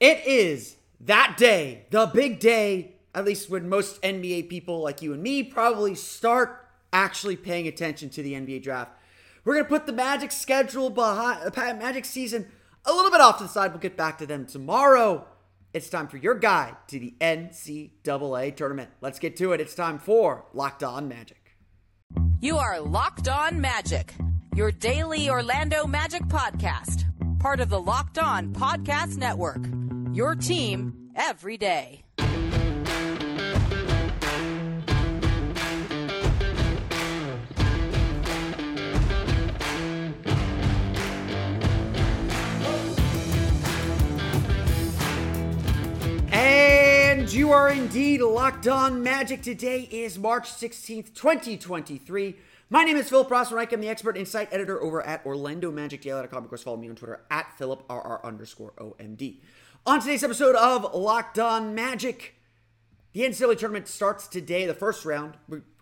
It is that day, the big day, at least when most NBA people like you and me probably start actually paying attention to the NBA draft. We're going to put the Magic schedule behind, Magic season a little bit off to the side. We'll get back to them tomorrow. It's time for your guide to the NCAA tournament. Let's get to it. It's time for Locked On Magic. You are Locked On Magic, your daily Orlando Magic podcast, part of the Locked On Podcast Network. Your team every day. And you are indeed locked on magic. Today is March 16th, 2023. My name is Philip Rossman-Reich. I'm the expert insight editor over at OrlandoMagicDaily.com. Of course, follow me on Twitter at PhilipRR underscore OMD. On today's episode of Locked On Magic, the NCAA tournament starts today, the first round.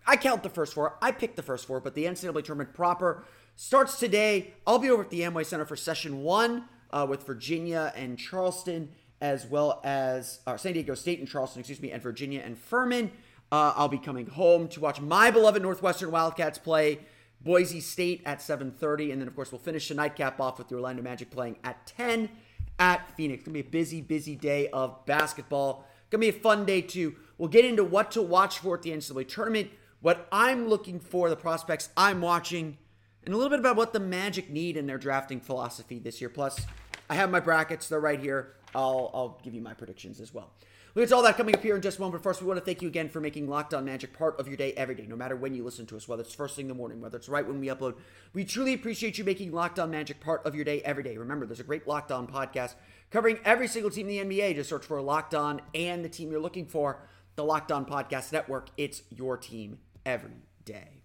I count the first four. I picked the first four, but the NCAA tournament proper starts today. I'll be over at the Amway Center for session one uh, with Virginia and Charleston as well as uh, San Diego State and Charleston, excuse me, and Virginia and Furman. Uh, I'll be coming home to watch my beloved Northwestern Wildcats play Boise State at 7:30, and then of course we'll finish the nightcap off with the Orlando Magic playing at 10 at Phoenix. It's gonna be a busy, busy day of basketball. Gonna be a fun day too. We'll get into what to watch for at the NCAA tournament, what I'm looking for, the prospects I'm watching, and a little bit about what the Magic need in their drafting philosophy this year. Plus, I have my brackets; they're right here. I'll, I'll give you my predictions as well. We'll get to all that coming up here in just a moment. But first, we want to thank you again for making Locked On Magic part of your day every day, no matter when you listen to us, whether it's first thing in the morning, whether it's right when we upload. We truly appreciate you making Locked On Magic part of your day every day. Remember, there's a great Locked On podcast covering every single team in the NBA. Just search for Locked On and the team you're looking for, the Locked On Podcast Network. It's your team every day.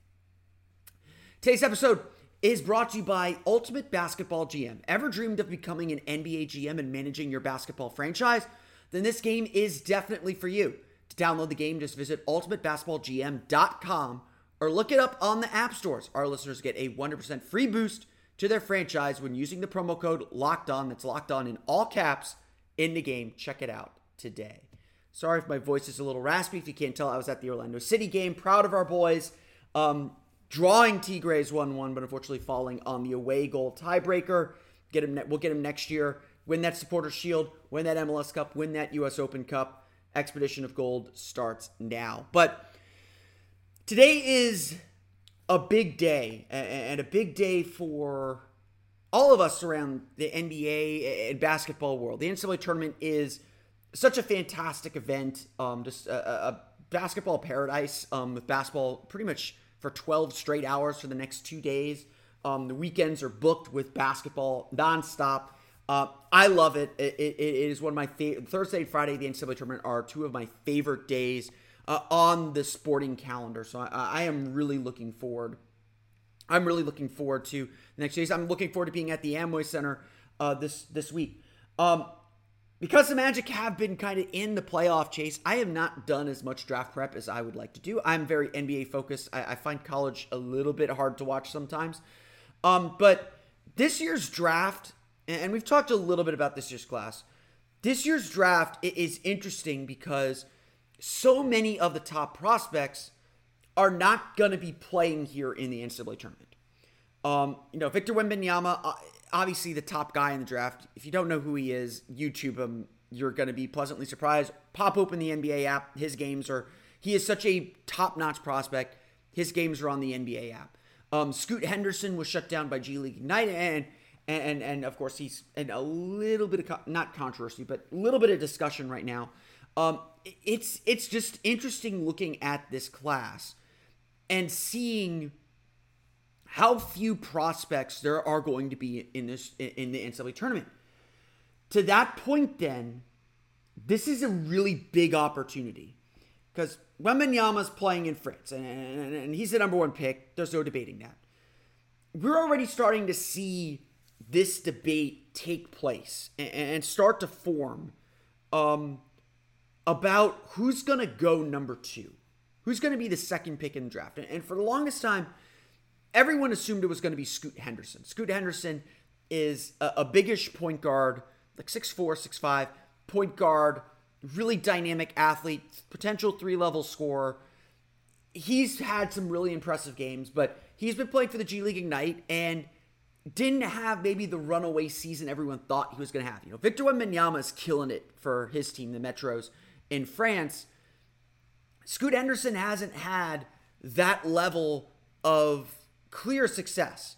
Today's episode is brought to you by Ultimate Basketball GM. Ever dreamed of becoming an NBA GM and managing your basketball franchise? Then this game is definitely for you. To download the game, just visit ultimatebasketballgm.com or look it up on the app stores. Our listeners get a 100% free boost to their franchise when using the promo code locked on. That's locked on in all caps in the game. Check it out today. Sorry if my voice is a little raspy if you can't tell. I was at the orlando city game proud of our boys um, drawing Tigres 1-1 but unfortunately falling on the away goal tiebreaker. Get him ne- we'll get him next year win that supporter shield win that mls cup win that us open cup expedition of gold starts now but today is a big day and a big day for all of us around the NBA and basketball world. The NCAA tournament is such a fantastic event, um, just a, a basketball paradise um, with basketball pretty much for 12 straight hours for the next two days. Um, the weekends are booked with basketball nonstop. Uh, I love it. It, it. it is one of my favorite. Thursday and Friday, the NCAA tournament are two of my favorite days uh, on the sporting calendar. So I, I, am really looking forward. I'm really looking forward to the next days. I'm looking forward to being at the Amway Center uh, this this week. Um, because the Magic have been kind of in the playoff chase, I have not done as much draft prep as I would like to do. I'm very NBA focused. I, I find college a little bit hard to watch sometimes. Um, but this year's draft, and we've talked a little bit about this year's class. This year's draft is interesting because so many of the top prospects are not going to be playing here in the NCAA tournament. Um, you know, Victor Wembanyama, uh, obviously the top guy in the draft. If you don't know who he is, YouTube him. You're going to be pleasantly surprised. Pop open the NBA app. His games are. He is such a top-notch prospect. His games are on the NBA app. Um, Scoot Henderson was shut down by G League Ignite, and and and of course he's in a little bit of not controversy, but a little bit of discussion right now um, it's it's just interesting looking at this class and seeing how few prospects there are going to be in this in the NCAA tournament. To that point, then this is a really big opportunity because Wembanyama's playing in France and, and, and he's the number one pick. There's no debating that. We're already starting to see this debate take place and, and start to form um, about who's going to go number two, who's going to be the second pick in the draft. And, and for the longest time, everyone assumed it was going to be Scoot Henderson. Scoot Henderson is a, a biggish point guard, like 6'4, 6'5, point guard, really dynamic athlete, potential three level scorer. He's had some really impressive games, but he's been playing for the G League Ignite and didn't have maybe the runaway season everyone thought he was going to have. You know, Victor Wembanyama is killing it for his team, the Metros in France. Scoot Henderson hasn't had that level of clear success.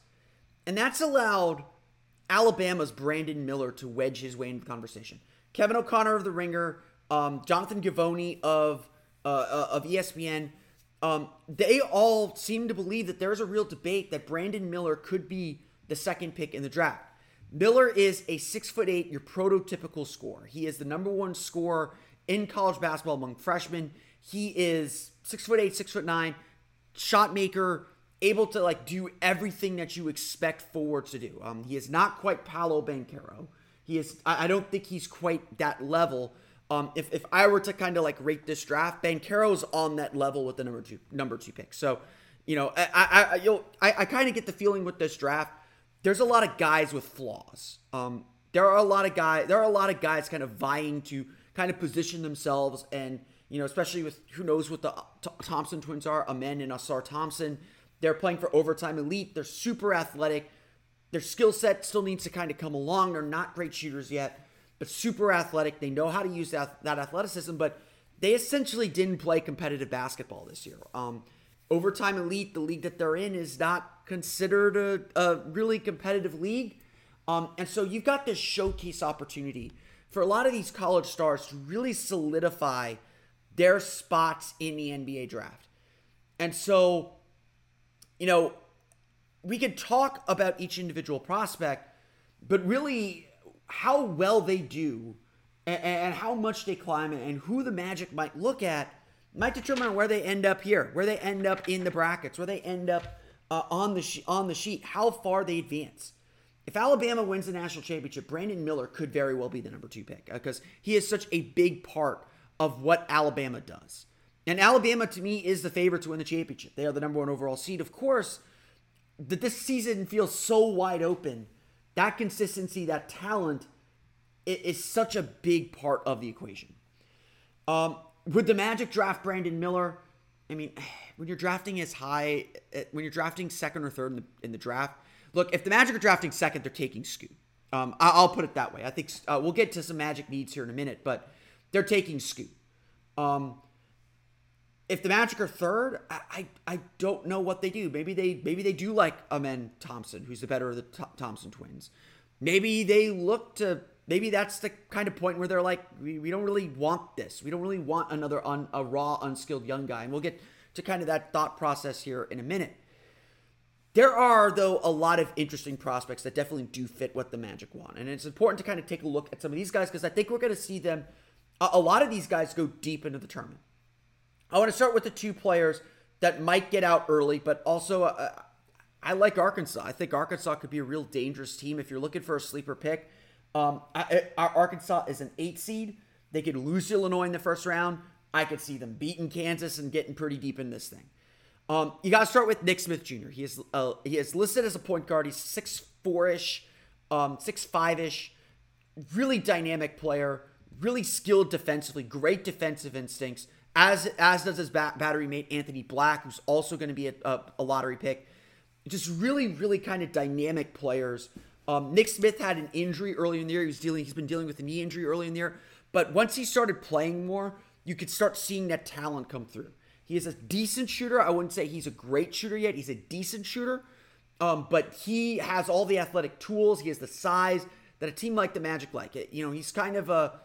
And that's allowed Alabama's Brandon Miller to wedge his way into the conversation. Kevin O'Connor of The Ringer, um, Jonathan Givony of, uh, uh, of ESPN, um, they all seem to believe that there's a real debate that Brandon Miller could be the second pick in the draft. Miller is a six foot eight, your prototypical scorer. He is the number one scorer in college basketball among freshmen. He is six foot eight, six foot nine, shot maker, able to like do everything that you expect forwards to do. Um, he is not quite Paolo Banchero. He is. I, I don't think he's quite that level. Um, if, if I were to kind of like rate this draft, Banchero's on that level with the number two number two pick. So, you know, I I I, I kind of get the feeling with this draft, there's a lot of guys with flaws. Um, there are a lot of guys. There are a lot of guys kind of vying to kind of position themselves, and you know, especially with who knows what the Thompson twins are, Amen and Ausar Thompson. They're playing for overtime elite. They're super athletic. Their skill set still needs to kind of come along. They're not great shooters yet, but super athletic. They know how to use that, that athleticism, but they essentially didn't play competitive basketball this year. Um, overtime elite, the league that they're in, is not considered a, a really competitive league. Um, and so you've got this showcase opportunity for a lot of these college stars to really solidify their spots in the NBA draft. And so you know, we could talk about each individual prospect, but really how well they do and, and, how much they climb and who the Magic might look at might determine where they end up here, where they end up in the brackets, where they end up uh, on the sh- on the sheet, how far they advance. If Alabama wins the national championship, Brandon Miller could very well be the number two pick because uh, he is such a big part of what Alabama does. And Alabama, to me, is the favorite to win the championship. They are the number one overall seed. Of course, that this season feels so wide open. That consistency, that talent, is such a big part of the equation. Um, would the Magic draft Brandon Miller? I mean, when you're drafting as high, eh, when you're drafting second or third in the, in the draft, look, if the Magic are drafting second, they're taking Scoot. Um, I'll put it that way. I think uh, we'll get to some Magic needs here in a minute, but they're taking Scoot. Um, if the Magic are third, I, I, I don't know what they do. Maybe they maybe they do like Amen Thompson, who's the better of the Thompson twins. Maybe they look to maybe that's the kind of point where they're like, we, we don't really want this. We don't really want another un, a raw, unskilled young guy. And we'll get to kind of that thought process here in a minute. There are, though, a lot of interesting prospects that definitely do fit what the Magic want. And it's important to kind of take a look at some of these guys because I think we're going to see them, a, a lot of these guys go deep into the tournament. I want to start with the two players that might get out early, but also uh, I like Arkansas. I think Arkansas could be a real dangerous team if you're looking for a sleeper pick. Um, I, I, Arkansas is an eight seed. They could lose Illinois in the first round. I could see them beating Kansas and getting pretty deep in this thing. Um, you got to start with Nick Smith Jr. He is uh, he is listed as a point guard. He's six four ish, um, six five ish, really dynamic player, really skilled defensively, great defensive instincts as as does his bat- battery mate Anthony Black, who's also going to be a, a, a, lottery pick. Just really, really kind of dynamic players. Um, Nick Smith had an injury early in the year. He was dealing. He's been dealing with a knee injury early in the year. But once he started playing more, you could start seeing that talent come through. He is a decent shooter. I wouldn't say he's a great shooter yet. He's a decent shooter. Um, but he has all the athletic tools. He has the size that a team like the Magic like. It, you know, he's kind of a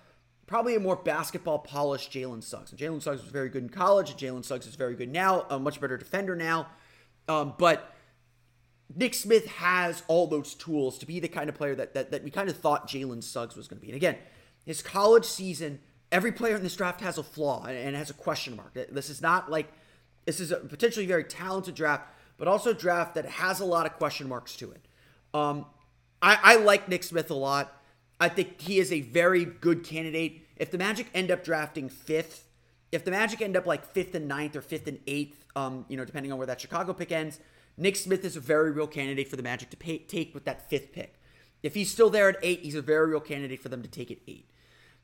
probably a more basketball polished Jalen Suggs. And Jalen Suggs was very good in college. And Jalen Suggs is very good now, a much better defender now. Um, but Nick Smith has all those tools to be the kind of player that that, that we kind of thought Jalen Suggs was going to be. And again, his college season every player in this draft has a flaw and, and has a question mark. This is not like this is a potentially very talented draft, but also a draft that has a lot of question marks to it. Um, I, I like Nick Smith a lot. I think he is a very good candidate. If the Magic end up drafting fifth, if the Magic end up like fifth and ninth or fifth and eighth, um, you know, depending on where that Chicago pick ends, Nick Smith is a very real candidate for the Magic to pay, take with that fifth pick. If he's still there at eight, he's a very real candidate for them to take at eight.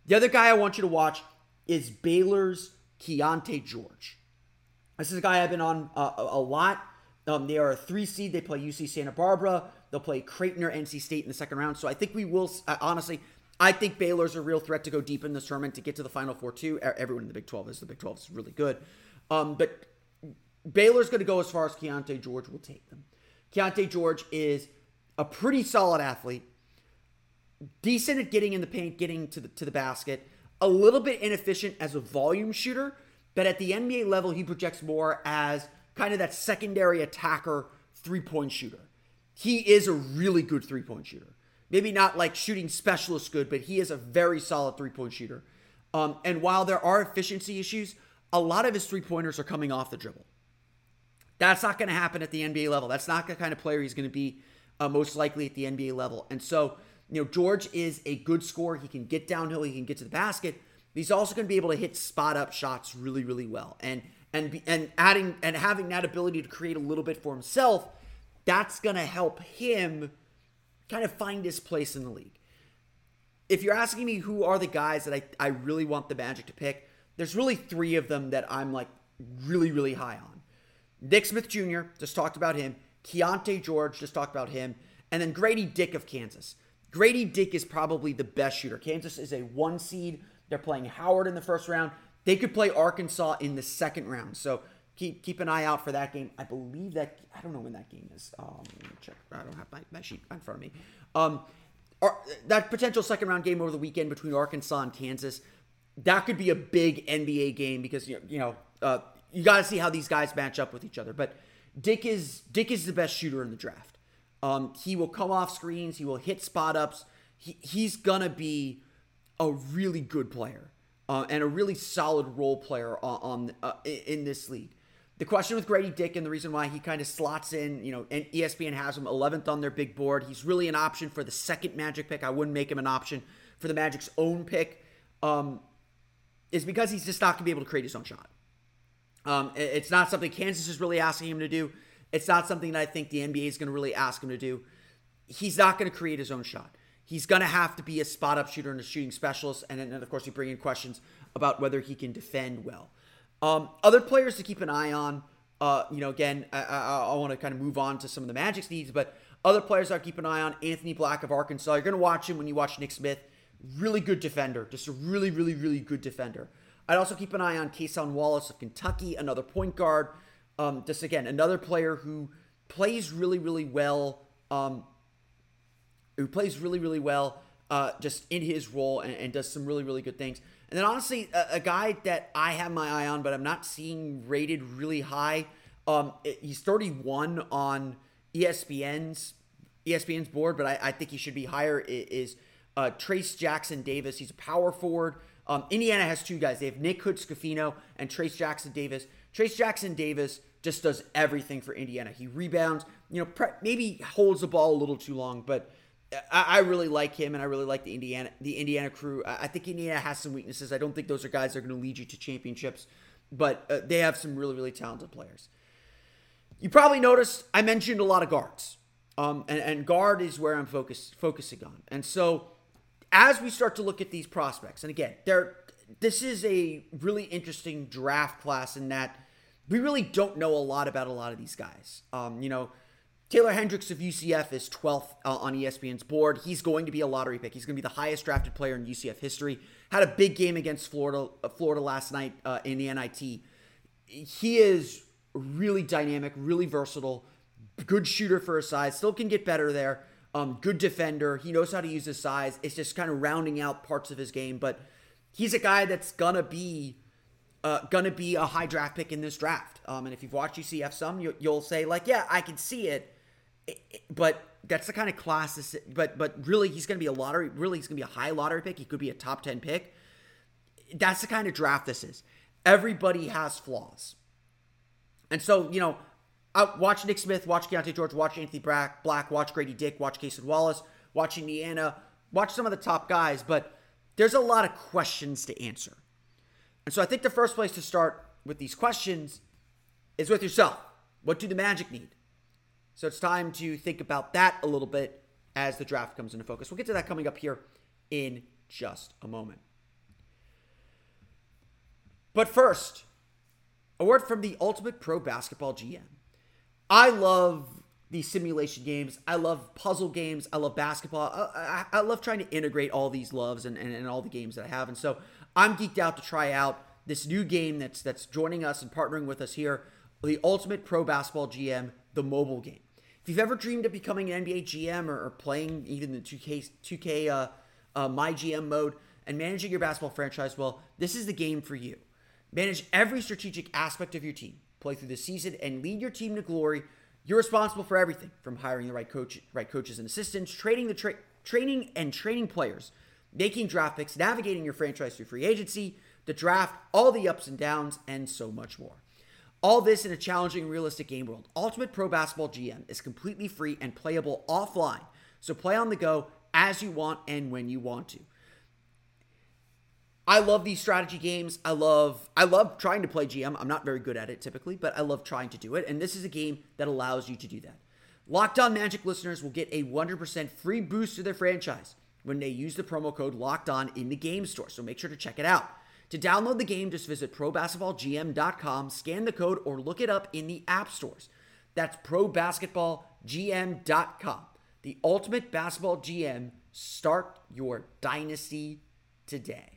The other guy I want you to watch is Baylor's Keyonte George. This is a guy I've been on uh, a lot. Um, they are a three seed. They play UC Santa Barbara. They'll play Creighton or NC State in the second round. So I think we will, uh, honestly, I think Baylor's a real threat to go deep in this tournament to get to the Final Four too. Everyone in the Big 12 is. The Big 12 is really good. Um, but Baylor's going to go as far as Keyonte George will take them. Keyonte George is a pretty solid athlete, decent at getting in the paint, getting to the, to the basket, a little bit inefficient as a volume shooter, but at the NBA level, he projects more as kind of that secondary attacker three point shooter. He is a really good three point shooter. Maybe not like shooting specialist good, but he is a very solid three point shooter. Um, and while there are efficiency issues, a lot of his three pointers are coming off the dribble. That's not going to happen at the NBA level. That's not the kind of player he's going to be uh, most likely at the NBA level. And so, you know, George is a good scorer. He can get downhill, he can get to the basket. he's also going to be able to hit spot up shots really, really well. And and and adding and having that ability to create a little bit for himself, that's going to help him kind of find his place in the league. If you're asking me who are the guys that I, I really want the Magic to pick, there's really three of them that I'm like really, really high on. Nick Smith Jr., just talked about him. Keyonte George, just talked about him. And then Grady Dick of Kansas. Grady Dick is probably the best shooter. Kansas is a one seed. They're playing Howard in the first round. They could play Arkansas in the second round. So keep keep an eye out for that game. I believe that I don't know when that game is. Um, check. I don't have my, my sheet in front of me. Um, that potential second round game over the weekend between Arkansas and Kansas, that could be a big NBA game because you know, you know uh, you got to see how these guys match up with each other. But Dick is Dick is the best shooter in the draft. Um, he will come off screens. He will hit spot ups. He, he's gonna be a really good player uh, and a really solid role player on, on uh, in this league. The question with Grady Dick and the reason why he kind of slots in, you know, and ESPN has him 11th on their big board. He's really an option for the second Magic pick. I wouldn't make him an option for the Magic's own pick. Um, is because he's just not to be able to create his own shot. Um, it's not something Kansas is really asking him to do. It's not something that I think the NBA is going to really ask him to do. He's not going to create his own shot. He's going to have to be a spot up shooter and a shooting specialist. And then, of course, you bring in questions about whether he can defend well. Um, other players to keep an eye on. Uh, you know, again, I, I, I want to kind of move on to some of the Magic's needs, but other players I keep an eye on. Anthony Black of Arkansas. You're going to watch him when you watch Nick Smith. Really good defender. Just a really, really, really good defender. I'd also keep an eye on Cason Wallace of Kentucky, another point guard. Um, just again, another player who plays really, really well. Um, who plays really, really well uh, just in his role and, and, does some really, really good things. And then honestly, a, a, guy that I have my eye on, but I'm not seeing rated really high. Um, he's 31 on ESPN's ESPN's board, but I, I think he should be higher. Is uh, Trayce Jackson Davis? He's a power forward. Um, Indiana has two guys. They have Nick Hood-Schifino and Trayce Jackson Davis. Trayce Jackson Davis just does everything for Indiana. He rebounds, you know, pre- maybe holds the ball a little too long, but I, I, really like him, and I really like the Indiana the Indiana crew. I, I think Indiana has some weaknesses. I don't think those are guys that are going to lead you to championships, but uh, they have some really really talented players. You probably noticed I mentioned a lot of guards, um, and, and guard is where I'm focus, focusing on, and so as we start to look at these prospects, and again, there, this is a really interesting draft class in that we really don't know a lot about a lot of these guys. Um, you know, Taylor Hendricks of UCF is 12th uh, on ESPN's board. He's going to be a lottery pick. He's going to be the highest drafted player in UCF history. Had a big game against Florida, uh, Florida last night uh, in the NIT. He is really dynamic, really versatile, good shooter for his size. Still can get better there. Um, good defender. He knows how to use his size. It's just kind of rounding out parts of his game. But he's a guy that's gonna be uh, gonna be a high draft pick in this draft. Um, and if you've watched UCF some, you, will say like, yeah, I can see it. it, but that's the kind of class. This, but but really, he's gonna be a lottery. Really, he's gonna be a high lottery pick. He could be a top ten pick. that's the kind of draft this is. Everybody has flaws. And so, you know, I watch Nick Smith, watch Keyonte George, watch Anthony Black, Black, watch Grady Dick, watch Cason Wallace, watch Indiana, watch some of the top guys, but there's a lot of questions to answer. And so I think the first place to start with these questions is with yourself. What do the Magic need? So it's time to think about that a little bit as the draft comes into focus. We'll get to that coming up here in just a moment. But first, a word from the Ultimate Pro Basketball GM. I love these simulation games. I love puzzle games. I love basketball. I, I, I love trying to integrate all these loves and, and, and all the games that I have. And so I'm geeked out to try out this new game that's that's joining us and partnering with us here, the Ultimate Pro Basketball GM, the mobile game. If you've ever dreamed of becoming an NBA GM or, or playing even the 2K 2K uh, uh, My GM mode and managing your basketball franchise, well, this is the game for you. Manage every strategic aspect of your team, play through the season, and lead your team to glory. You're responsible for everything from hiring the right coach, right coaches and assistants, trading the tra- training and training players, making draft picks, navigating your franchise through free agency, the draft, all the ups and downs, and so much more. All this in a challenging, realistic game world. Ultimate Pro Basketball GM is completely free and playable offline, so play on the go as you want and when you want to. I love these strategy games. I love I love trying to play GM. I'm not very good at it typically, but I love trying to do it, and this is a game that allows you to do that. Locked On Magic listeners will get a 100% free boost to their franchise when they use the promo code Locked On in the game store. So make sure to check it out. To download the game, just visit probasketballgm.com, scan the code, or look it up in the app stores. That's probasketballgm.com. The ultimate basketball GM. Start your dynasty today.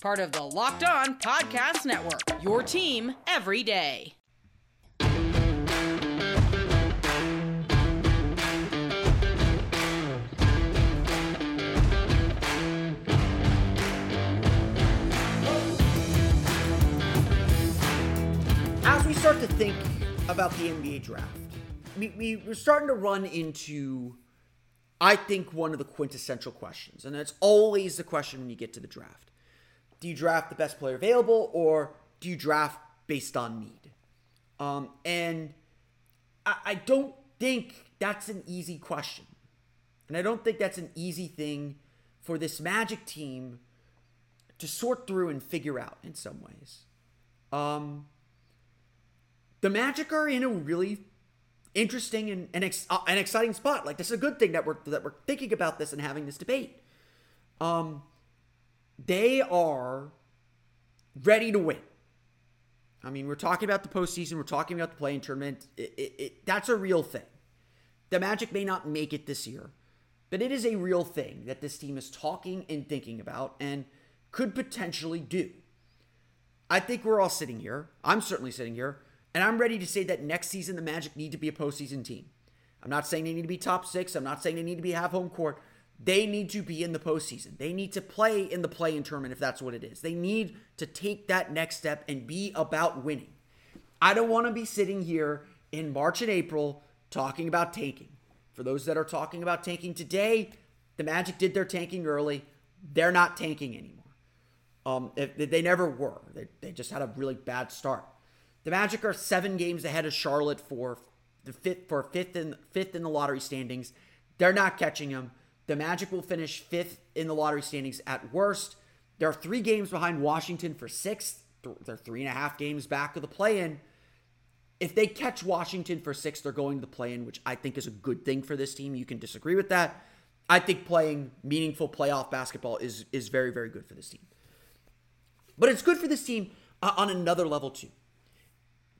Part of the Locked On Podcast Network. Your team every day. As we start to think about the NBA draft, we, we, we're starting to run into, I think, one of the quintessential questions. And it's always the question when you get to the draft Do you draft the best player available or do you draft based on need? Um, and I, I don't think that's an easy question. And I don't think that's an easy thing for this Magic team to sort through and figure out in some ways. Um, the Magic are in a really interesting and, and ex- uh, an exciting spot. Like this is a good thing that we're that we're thinking about this and having this debate. Um, they are ready to win. I mean, we're talking about the postseason. We're talking about the play-in tournament. It, it, it, that's a real thing. The Magic may not make it this year, but it is a real thing that this team is talking and thinking about and could potentially do. I think we're all sitting here. I'm certainly sitting here, and I'm ready to say that next season the Magic need to be a postseason team. I'm not saying they need to be top six. I'm not saying they need to be have home court. They need to be in the postseason. They need to play in the play-in tournament if that's what it is. They need to take that next step and be about winning. I don't want to be sitting here in March and April talking about tanking. For those that are talking about tanking today, the Magic did their tanking early. They're not tanking anymore. Um, if, they never were. They, they just had a really bad start. The Magic are seven games ahead of Charlotte for the fifth for fifth in fifth in the lottery standings. They're not catching them. The Magic will finish fifth in the lottery standings at worst. They're three games behind Washington for sixth. They're three and a half games back of the play-in. If they catch Washington for six, they're going to the play-in, which I think is a good thing for this team. You can disagree with that. I think playing meaningful playoff basketball is is very very good for this team. But it's good for this team uh, on another level too,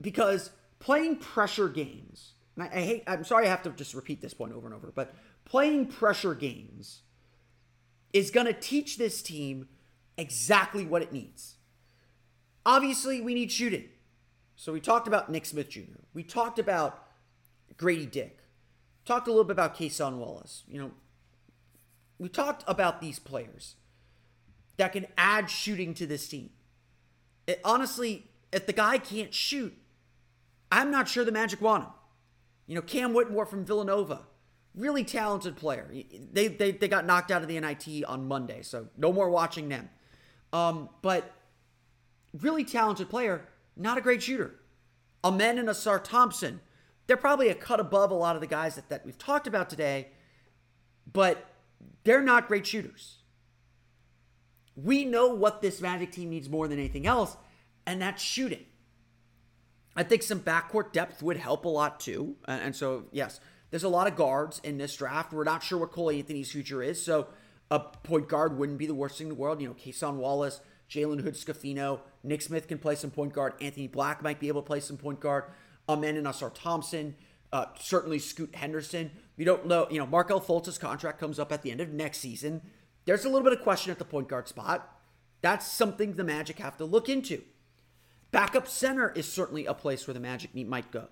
because playing pressure games. I, I hate. I'm sorry, I have to just repeat this point over and over, but playing pressure games is going to teach this team exactly what it needs. Obviously, we need shooting. So we talked about Nick Smith Jr. We talked about Grady Dick. Talked a little bit about Cason Wallace. You know, we talked about these players that can add shooting to this team. It, honestly, if the guy can't shoot, I'm not sure the Magic want him. You know, Cam Whitmore from Villanova, really talented player. They, they, they got knocked out of the NIT on Monday, so no more watching them. Um, but really talented player, not a great shooter. Amen and Ausar Thompson, they're probably a cut above a lot of the guys that, that we've talked about today, but they're not great shooters. We know what this Magic team needs more than anything else, and that's shooting. I think some backcourt depth would help a lot too. And, so, yes, there's a lot of guards in this draft. We're not sure what Cole Anthony's future is. So, a point guard wouldn't be the worst thing in the world. You know, Cason Wallace, Jalen Hood Schifino, Nick Smith can play some point guard. Anthony Black might be able to play some point guard. Amen and Ausar Thompson, uh, certainly Scoot Henderson. We don't know, you know, Markelle Fultz's contract comes up at the end of next season. There's a little bit of question at the point guard spot. That's something the Magic have to look into. Backup center is certainly a place where the Magic might go.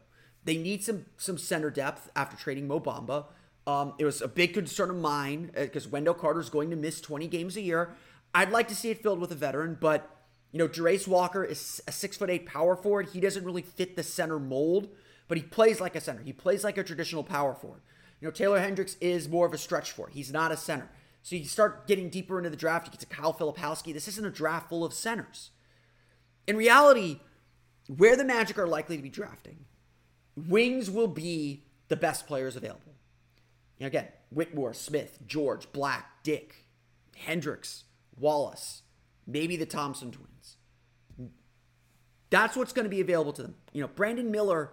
They need some some center depth after trading Mo Bamba. Um, it was a big concern of mine because uh, Wendell Carter is going to miss 20 games a year. I'd like to see it filled with a veteran, but you know, Jarace Walker is a six foot eight power forward. He doesn't really fit the center mold, but he plays like a center. He plays like a traditional power forward. You know, Taylor Hendricks is more of a stretch forward. He's not a center. So you start getting deeper into the draft, you get to Kyle Filipowski. This isn't a draft full of centers. In reality, where the Magic are likely to be drafting, wings will be the best players available. You know, again, Whitmore, Smith, George, Black, Dick, Hendricks, Wallace, maybe the Thompson twins. That's what's going to be available to them. You know, Brandon Miller,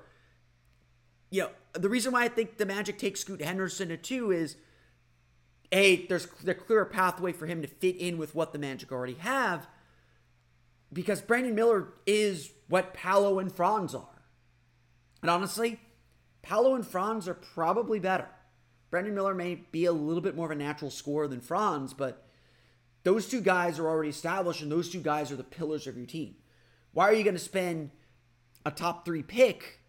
you know, the reason why I think the Magic take Scoot Henderson to two is a there's a clear pathway for him to fit in with what the Magic already have because Brandon Miller is what Paolo and Franz are. And honestly, Paolo and Franz are probably better. Brandon Miller may be a little bit more of a natural scorer than Franz, but those two guys are already established and those two guys are the pillars of your team. Why are you going to spend a top three pick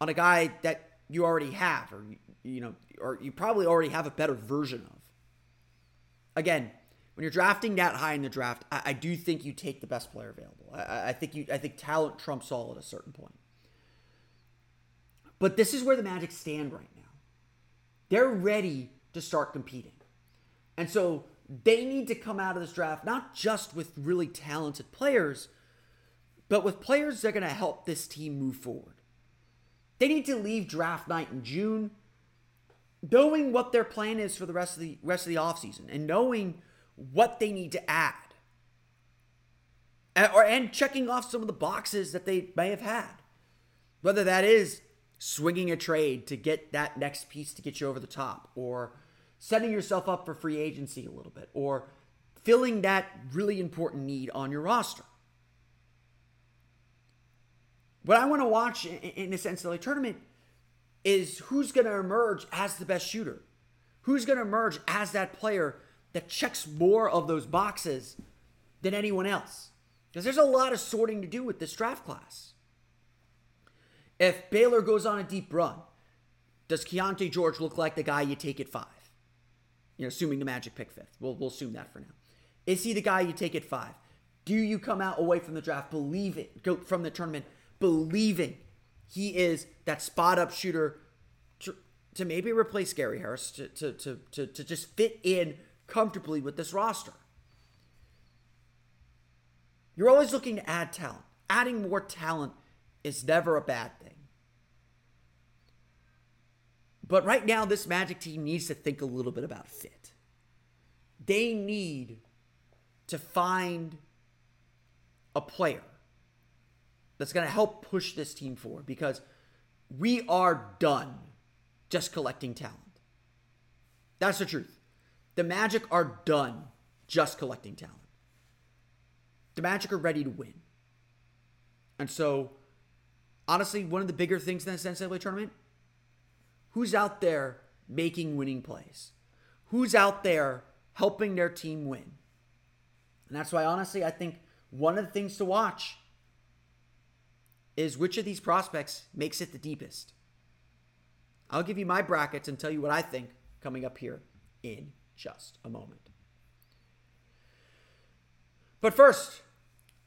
on a guy that you already have or you know or you probably already have a better version of again, when you're drafting that high in the draft, I, I do think you take the best player available. I, I, think you, I think talent trumps all at a certain point. But this is where the Magic stand right now. They're ready to start competing, and so they need to come out of this draft not just with really talented players, but with players that are going to help this team move forward. They need to leave draft night in June knowing what their plan is for the rest of the rest of the offseason and knowing what they need to add. And, or, and checking off some of the boxes that they may have had. Whether that is swinging a trade to get that next piece to get you over the top, or setting yourself up for free agency a little bit, or filling that really important need on your roster. What I want to watch in this NCAA tournament is who's going to emerge as the best shooter? Who's going to emerge as that player that checks more of those boxes than anyone else? Because there's a lot of sorting to do with this draft class. If Baylor goes on a deep run, does Keyonte George look like the guy you take at five? You know, assuming the Magic pick fifth. We'll, we'll assume that for now. Is he the guy you take at five? Do you come out away from the draft believing, go from the tournament believing he is that spot up shooter to, to maybe replace Gary Harris to, to, to, to, to just fit in comfortably with this roster. You're always looking to add talent. Adding more talent is never a bad thing. But right now, this Magic team needs to think a little bit about fit. They need to find a player that's going to help push this team forward because we are done just collecting talent. That's the truth. The Magic are done just collecting talent. The Magic are ready to win. And so, honestly, one of the bigger things in the NCAA tournament who's out there making winning plays? Who's out there helping their team win? And that's why, honestly, I think one of the things to watch is which of these prospects makes it the deepest. I'll give you my brackets and tell you what I think coming up here in just a moment. But first,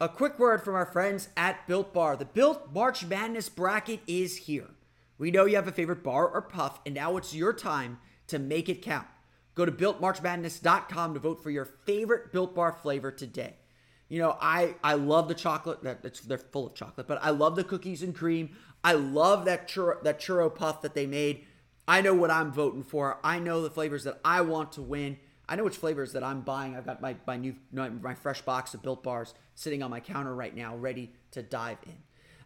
a quick word from our friends at Built Bar. The Built March Madness bracket is here. We know you have a favorite bar or puff, and now it's your time to make it count. Go to builtmarchmadness.com to vote for your favorite Built Bar flavor today. You know, I I love the chocolate. That it's, they're full of chocolate, but I love the cookies and cream. I love that churro that churro puff that they made. I know what I'm voting for. I know the flavors that I want to win. I know which flavors that I'm buying. I've got my my new my fresh box of Built Bars sitting on my counter right now, ready to dive in.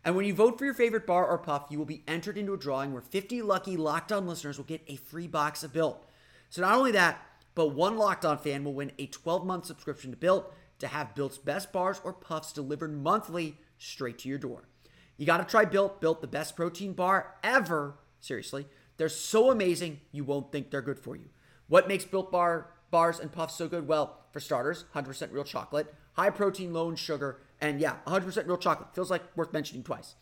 And when you vote for your favorite bar or puff, you will be entered into a drawing where 50 lucky Locked On listeners will get a free box of Built. So not only that, but one Locked On fan will win a 12-month subscription to Built to have Built's best bars or puffs delivered monthly straight to your door. You got to try Built. Built, the best protein bar ever. Seriously, they're so amazing you won't think they're good for you. What makes Built bar bars and puffs so good? Well, for starters, 100% real chocolate, high protein, low in sugar, and yeah, 100% real chocolate. Feels like worth mentioning twice.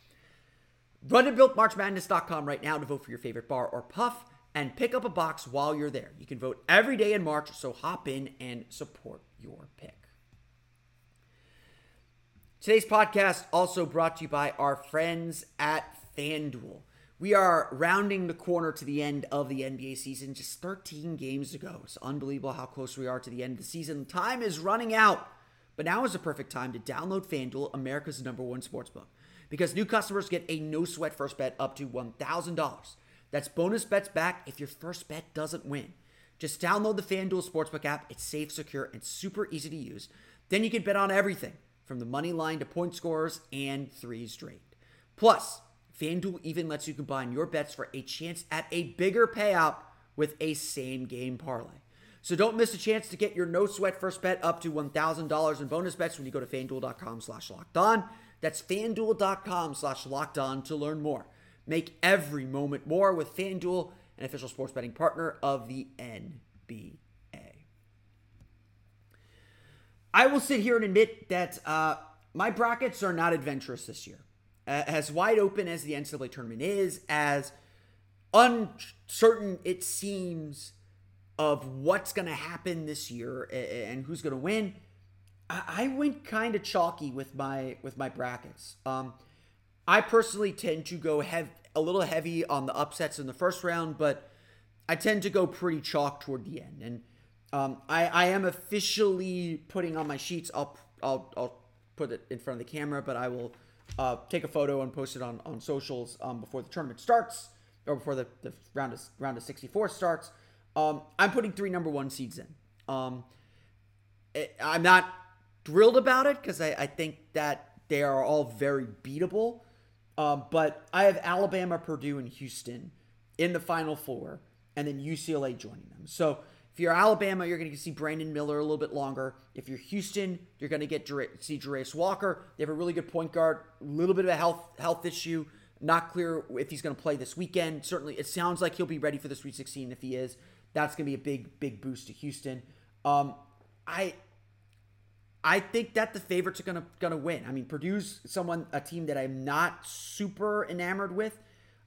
Run to builtmarchmadness.com right now to vote for your favorite bar or puff and pick up a box while you're there. You can vote every day in March, so hop in and support your pick. Today's podcast also brought to you by our friends at FanDuel. We are rounding the corner to the end of the NBA season just 13 games ago. It's unbelievable how close we are to the end of the season. Time is running out. But now is the perfect time to download FanDuel, America's number one sportsbook. Because new customers get a no sweat first bet up to $1,000. That's bonus bets back if your first bet doesn't win. Just download the FanDuel Sportsbook app. It's safe, secure, and super easy to use. Then you can bet on everything from the money line to point scores and threes straight. Plus, FanDuel even lets you combine your bets for a chance at a bigger payout with a same game parlay. So don't miss a chance to get your no sweat first bet up to $1,000 in bonus bets when you go to fanduel.com slash locked on. That's fanduel.com slash locked on to learn more. Make every moment more with FanDuel, an official sports betting partner of the NBA. I will sit here and admit that uh, my brackets are not adventurous this year. Uh, as wide open as the NCAA tournament is, as uncertain it seems of what's going to happen this year and who's going to win, I went kind of chalky with my with my brackets. Um, I personally tend to go hev- a little heavy on the upsets in the first round, but I tend to go pretty chalk toward the end. And um, I, I am officially putting on my sheets. I'll, I'll, I'll put it in front of the camera, but I will uh, take a photo and post it on, on socials um, before the tournament starts or before the, the round of round of 64 starts. Um, I'm putting three number one seeds in. Um, it, I'm not thrilled about it because I, I, think that they are all very beatable. Um, but I have Alabama, Purdue, and Houston in the Final Four, and then UCLA joining them. So if you're Alabama, you're going to see Brandon Miller a little bit longer. If you're Houston, you're going to get see Jarace Walker. They have a really good point guard. A little bit of a health health issue. Not clear if he's going to play this weekend. Certainly, it sounds like he'll be ready for the Sweet 16 if he is. That's going to be a big, big boost to Houston. Um, I, I think that the favorites are going to going to win. I mean, Purdue's someone a team that I'm not super enamored with.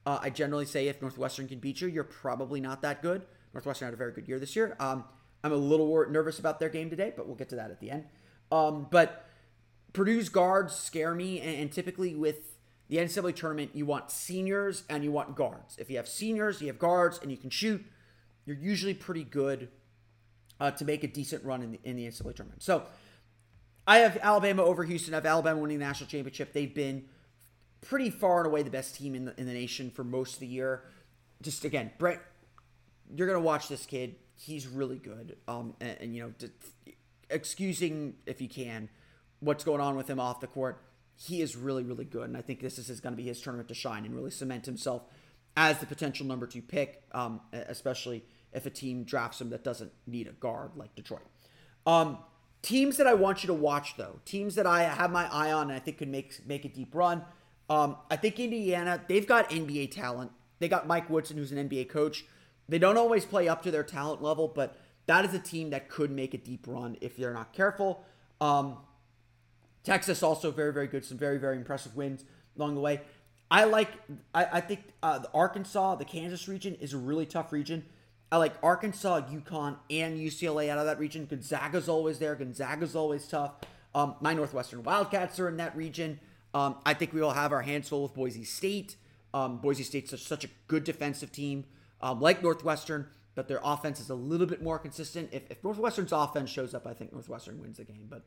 Uh, I generally say if Northwestern can beat you, you're probably not that good. Northwestern had a very good year this year. Um, I'm a little nervous about their game today, but we'll get to that at the end. Um, but Purdue's guards scare me, and, and typically with the NCAA tournament, you want seniors and you want guards. If you have seniors, you have guards, and you can shoot you're usually pretty good uh, to make a decent run in the, in the NCAA tournament. So I have Alabama over Houston. I have Alabama winning the national championship. They've been pretty far and away the best team in the, in the nation for most of the year. Just again, Brent, you're gonna watch this kid. He's really good. Um, and, and you know, to, excusing if you can, what's going on with him off the court. He is really, really good, and I think this is going to be his tournament to shine and really cement himself as the potential number two pick, um, especially if a team drafts him that doesn't need a guard like Detroit. Um, teams that I want you to watch though, teams that I have my eye on and I think could make make a deep run. Um, I think Indiana, they've got NBA talent. They got Mike Woodson, who's an NBA coach. They don't always play up to their talent level, but that is a team that could make a deep run if they're not careful. Um, Texas also very, very good. Some very, very impressive wins. along the way. I like. I, I think uh, the Arkansas, the Kansas region is a really tough region. I like Arkansas, UConn, and UCLA out of that region. Gonzaga's always there. Gonzaga's always tough. Um, my Northwestern Wildcats are in that region. Um, I think we will have our hands full with Boise State. Um, Boise State's such, such a good defensive team, um, like Northwestern, but their offense is a little bit more consistent. If, if Northwestern's offense shows up, I think Northwestern wins the game. But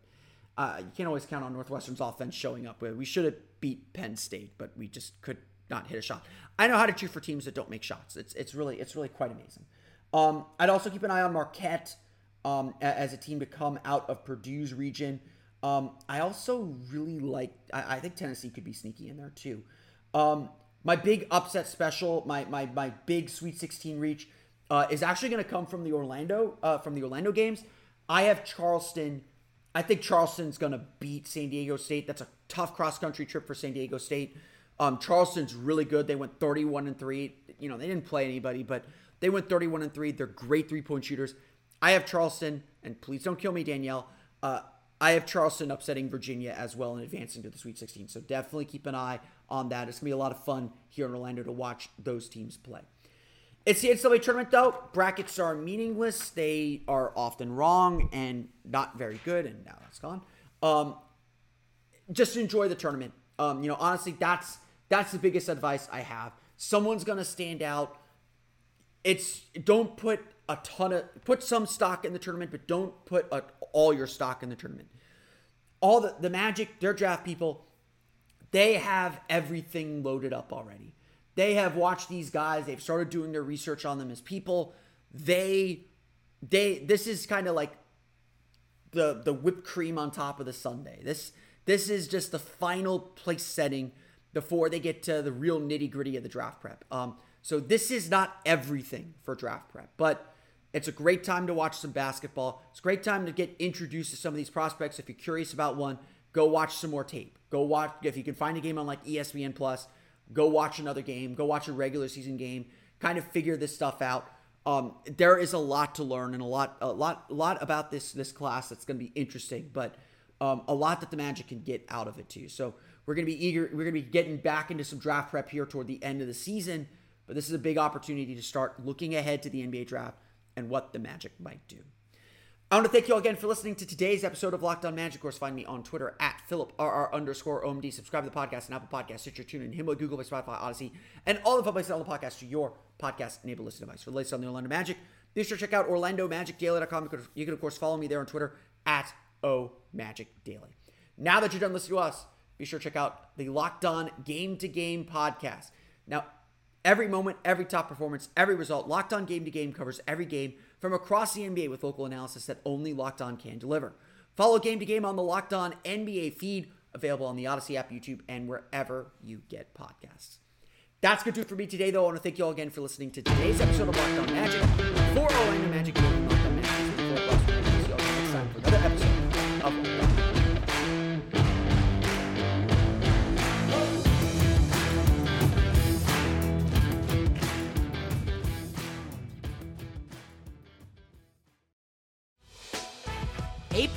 uh, you can't always count on Northwestern's offense showing up. We should have beat Penn State, but we just could not hit a shot. I know how to cheer for teams that don't make shots. It's it's really it's really quite amazing. Um, I'd also keep an eye on Marquette um, as a team to come out of Purdue's region. Um, I also really like. I, I, think Tennessee could be sneaky in there too. My big upset special, my my my big Sweet 16 reach, uh, is actually going to come from the Orlando uh, from the Orlando games. I have Charleston. I think Charleston's going to beat San Diego State. That's a tough cross country trip for San Diego State. Um, Charleston's really good. They went 31 and three. You know they didn't play anybody, but they went 31 and 3. They're great three point shooters. I have Charleston, and please don't kill me, Danielle. Uh, I have Charleston upsetting Virginia as well and advancing to the Sweet 16. So definitely keep an eye on that. It's going to be a lot of fun here in Orlando to watch those teams play. It's the NCAA tournament, though. Brackets are meaningless. They are often wrong and not very good, and now that's gone. Um, just enjoy the tournament. Um, you know, honestly, that's that's the biggest advice I have. Someone's going to stand out it's don't put a ton of put some stock in the tournament, but don't put a, all your stock in the tournament. All the the Magic, their draft people, they have everything loaded up already. They have watched these guys. They've started doing their research on them as people. They they this is kind of like the the whipped cream on top of the sundae. This this is just the final place setting before they get to the real nitty gritty of the draft prep. Um, so this is not everything for draft prep, but it's a great time to watch some basketball. It's a great time to get introduced to some of these prospects. If you're curious about one, go watch some more tape. Go watch if you can find a game on like ESPN Plus. Go watch another game. Go watch a regular season game. Kind of figure this stuff out. Um, there is a lot to learn and a lot, a lot, a lot about this this class that's going to be interesting. But um, a lot that the Magic can get out of it too. So we're going to be eager. We're going to be getting back into some draft prep here toward the end of the season. But this is a big opportunity to start looking ahead to the NBA draft and what the Magic might do. I want to thank you all again for listening to today's episode of Locked On Magic. Of course, find me on Twitter at PhilipRR underscore OMD. Subscribe to the podcast and Apple Podcasts, Stitcher, TuneIn, Himalaya, Google, Spotify, Odyssey, and all the fun places on the podcast to your podcast-enabled listening device. For the latest on the Orlando Magic, be sure to check out OrlandoMagicDaily.com. You can, of course, follow me there on Twitter at OMagicDaily. Now that you're done listening to us, be sure to check out the Locked On Game to Game podcast. Now, Every moment, every top performance, every result, Locked On Game to Game covers every game from across the NBA with local analysis that only Locked On can deliver. Follow Game to Game on the Locked On NBA feed, available on the Odyssey app, YouTube, and wherever you get podcasts. That's going to do it for me today, though. I want to thank you all again for listening to today's episode of Locked On Magic. For On Magic,